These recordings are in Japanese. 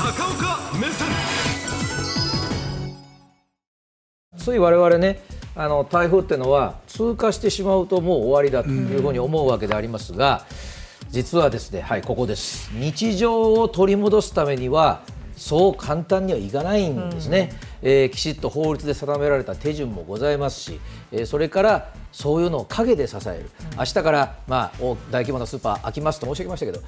高岡目線。つい我々ねあの台風っていうのは通過してしまうともう終わりだというふうに思うわけでありますが、実はですねはいここです。日常を取り戻すためにはそう簡単にはいかないんですね、えーきちっと法律で定められた手順もございますし、えーそれからそういうのを陰で支える、明日から、まあ、お大規模なスーパー開きますと申し上げましたけど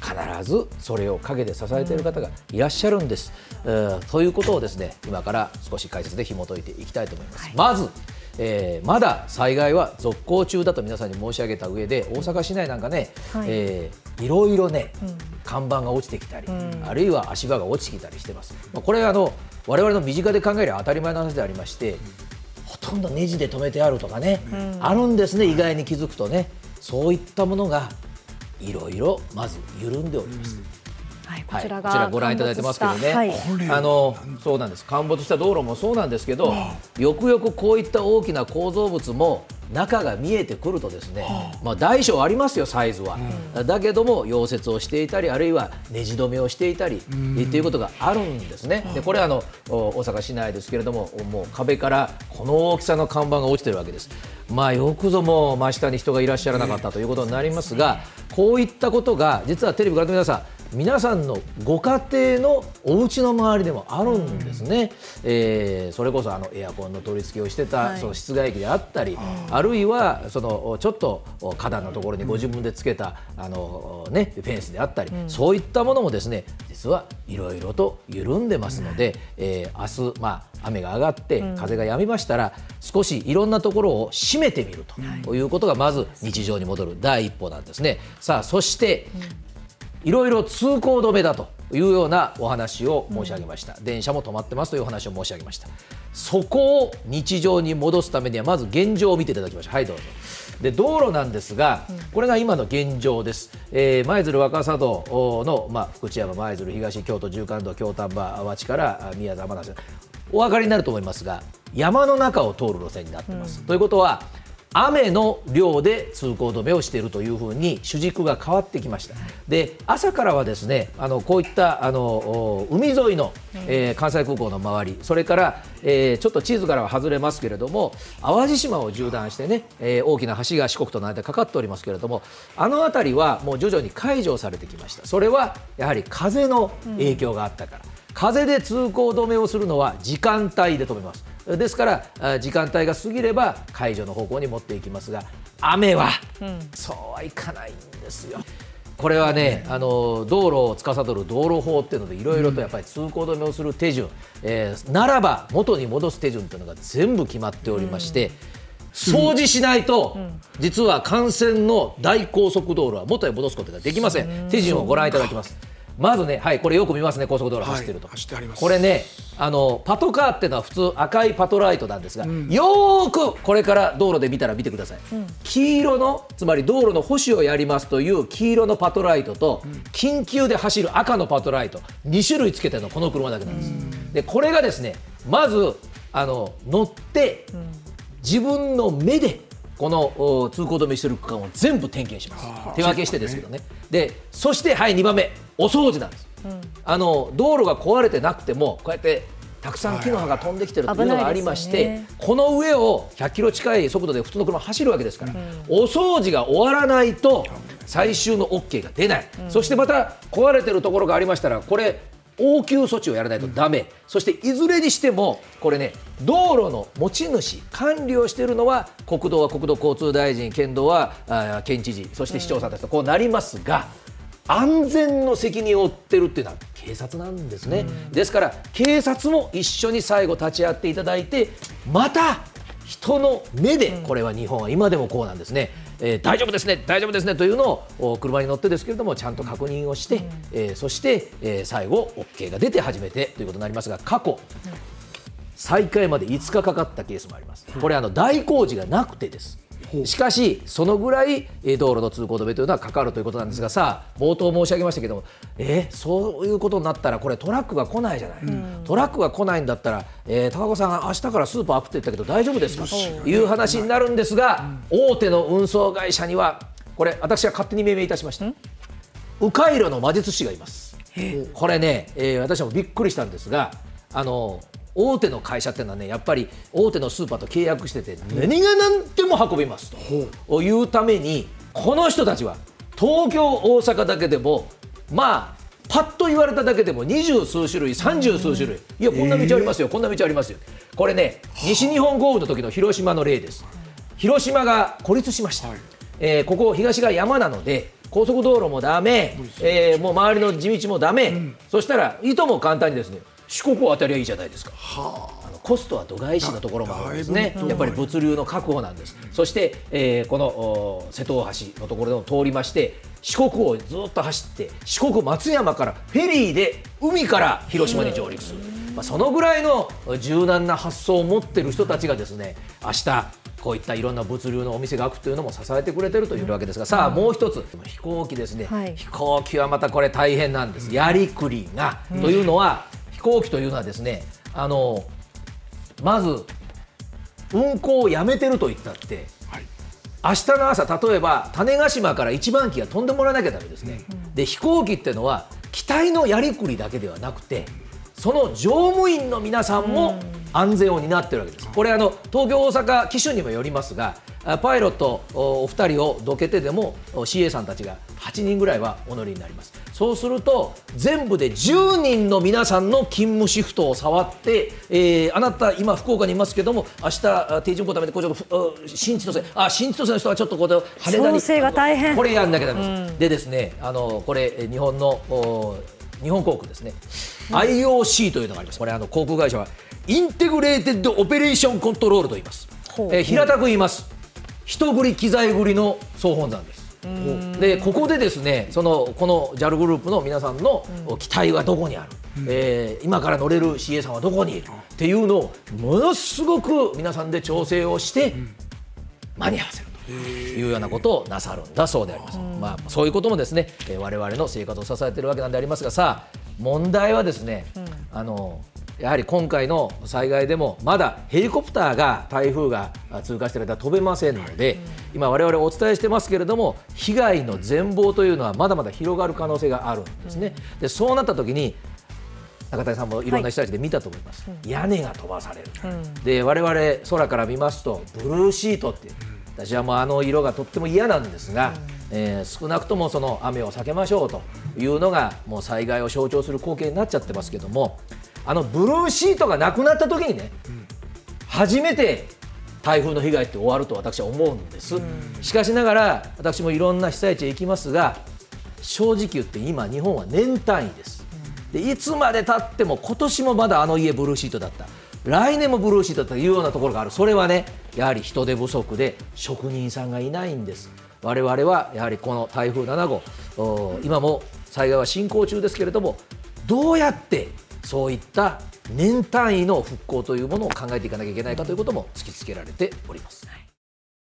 必ずそれを陰で支えている方がいらっしゃるんです、えーということをですね今から少し解説で紐解いていきたいと思います、まずえーまだ災害は続行中だと皆さんに申し上げた上で大阪市内なんかね、はい。えーいろいろね、看板が落ちてきたり、あるいは足場が落ちてきたりしてます、まあ、これはあの我々の身近で考えれば当たり前の話でありましてほとんどネジで止めてあるとかね、あるんですね意外に気づくとね。そういったものがいろいろまず緩んでおります。うん、こはい、ちらが、こちらご覧いただいてますけどね、はい、あのそうなんです。陥没した道路もそうなんですけどよくよくこういった大きな構造物も中が見えてくるとですね、まあ、大小ありますよサイズは、だけども溶接をしていたりあるいはネジ止めをしていたりっていうことがあるんですね。でこれはあのお大阪市内ですけれどももう壁からこの大きさの看板が落ちてるわけです。まあよくぞもう真下に人がいらっしゃらなかったということになりますがこういったことが実はテレビご覧の皆さん皆さんのご家庭のお家の周りでもあるんですね、えーそれこそあのエアコンの取り付けをしてた、はい。その室外機であったり、あるいはそのちょっと花壇のところにご自分でつけた、あのね、フェンスであったり、そういったものもですね実はいろいろと緩んでますので、えー明日、まあ、雨が上がって風が止みましたら、少しいろんなところを閉めてみるとい。うことがまず日常に戻る第一歩なんですね。さあそして、いろいろ通行止めだというようなお話を申し上げました、電車も止まってますというお話を申し上げました。そこを日常に戻すためにはまず現状を見ていただきましょう。はいどうぞ。で道路なんですが、これが今の現状です、えー舞鶴若狭道の、まあ、福知山舞鶴東京都縦貫道京丹波和知から宮沢真梨お分かりになると思いますが山の中を通る路線になってます、ということは雨の量で通行止めをしているというふうに主軸が変わってきました。で朝からはですねあのこういったあのお海沿いの、えー関西空港の周りそれから、えーちょっと地図からは外れますけれども淡路島を縦断してね、えー大きな橋が四国との間にかかっておりますけれどもあの辺りはもう徐々に解除されてきました。それはやはり風の影響があったから。風で通行止めをするのは時間帯で止めますですからあ時間帯が過ぎれば解除の方向に持っていきますが雨は、そうはいかないんですよ。これはね、あの道路を司る道路法っていうのでいろいろとやっぱり通行止めをする手順、えーならば元に戻す手順というのが全部決まっておりまして、掃除しないと、実は幹線の大高速道路は元へ戻すことができません。手順をご覧いただきます。まずね、はい、これよく見ますね、高速道路走ってると。はい走ってありますこれね、あのパトカーっていうのは普通赤いパトライトなんですが、よーくこれから道路で見たら見てください。黄色のつまり道路の保守をやりますという黄色のパトライトと、緊急で走る赤のパトライト2種類つけてるのこの車だけなんです。でこれがですね、まずあの乗って、自分の目でこのお通行止めしてる区間を全部点検します。手分けしてですけどね。で、そしてはい2番目、お掃除なんです。あの道路が壊れてなくてもこうやってたくさん木の葉が飛んできてるというのがありまして、ねこの上を100キロ近い速度で普通の車走るわけですから、お掃除が終わらないと最終の OK が出ない、そしてまた壊れてるところがありましたらこれ応急措置をやらないとダメ、そしていずれにしてもこれね道路の持ち主管理をしているのは国道は国土交通大臣県道はあー県知事そして市長さんたちとこうなりますが、安全の責任を負ってるっていうのは警察なんですね、ですから警察も一緒に最後立ち会っていただいてまた人の目で、これは日本は今でもこうなんですね、えー大丈夫ですね大丈夫ですねというのをお車に乗ってですけれどもちゃんと確認をして、えーそして、えー最後 OK が出て初めてということになりますが過去再開まで5日かかったケースもあります。これあの大工事がなくてです。しかし、そのぐらいえー道路の通行止めというのはかかるということなんですが、さあ、冒頭申し上げましたけども、えーそういうことになったら、これ、トラックが来ないじゃない、トラックが来ないんだったら、えー高子さん、明日からスーパー開くって言ったけど、大丈夫ですか？という話になるんですが、大手の運送会社には、これ、私は勝手に命名いたしました、迂回路の魔術師がいます。これね、えー、私もびっくりしたんですがあの大手の会社っていうのはねやっぱり大手のスーパーと契約してて何が何でも運びますと。いうためにこの人たちは東京大阪だけでもまあパッと言われただけでも二十数種類三十数種類。いやこんな道ありますよ、こんな道ありますよ。これね西日本豪雨の時の広島の例です。広島が孤立しました、えー、ここ東が山なので高速道路もだめ、えー、もう周りの地道もだめ、うん、そしたらいとも簡単にですね四国を当たりゃいいじゃないですか。はあ、コストは度外視のところもあるんですね、やっぱり物流の確保なんです、そして、えー、この瀬戸大橋のところでも通りまして、四国をずっと走って、四国松山からフェリーで海から広島に上陸する、まあ、そのぐらいの柔軟な発想を持っている人たちがですね明日こういったいろんな物流のお店が開くというのも支えてくれてるというわけですが、さあもう一つ飛行機ですね、はい、飛行機はまたこれ大変なんです。やりくりが、というのは飛行機というのはですねあのまず運航をやめてると言ったって、はい、明日の朝例えば種子島から一番機が飛んでもらわなきゃだめですね、うん、で飛行機っていうのは機体のやりくりだけではなくてその乗務員の皆さんも安全を担ってるわけです。これあの東京大阪機種にもよりますがパイロットお二人をどけてでも CA さんたちが8人ぐらいはお乗りになります。そうすると全部で10人の皆さんの勤務シフトを触って、えー、あなた今福岡にいますけども明日定時のためでこうちょっと新千歳あ新千歳の人はちょっとこう羽田にこれやんなきゃダメです、うん、でですねあのこれ日本の日本航空ですね、うん、IOC というのがあります。これあの航空会社は Integrated Operation Control と言います、えー、平たく言います人繰り機材繰りの総本山です。でここでですねそのこの JAL グループの皆さんの機体はどこにある、うん、えー、今から乗れる CA さんはどこにいる？っていうのをものすごく皆さんで調整をして間に合わせるというようなことをなさるんだそうであります。まあ、そういうこともですね、えー、我々の生活を支えているわけなんでありますがさあ問題はですね、うん、あのやはり今回の災害でもまだヘリコプターが台風が通過している間飛べませんので、今我々お伝えしてますけれども被害の全貌というのはまだまだ広がる可能性があるんですね。でそうなった時に中谷さんもい。ろんな被災地で見たと思います、はい、屋根が飛ばされる、うん、で我々空から見ますとブルーシートっていう私はもうあの色がとっても嫌なんですが、うん、えー、少なくともその雨を避けましょうというのがもう災害を象徴する光景になっちゃってますけどもあのブルーシートがなくなった時にね、うん、初めて台風の被害って終わると私は思うんです、うん、しかしながら私もいろんな被災地へ行きますが正直言って今日本は年単位です、でいつまでたっても今年もまだあの家ブルーシートだった。来年もブルーシートだというようなところがある。それはねやはり人手不足で職人さんがいないんです。我々はやはりこの台風7号今も災害は進行中ですけれどもどうやってそういった年単位の復興というものを考えていかなきゃいけないかということも突きつけられております。はい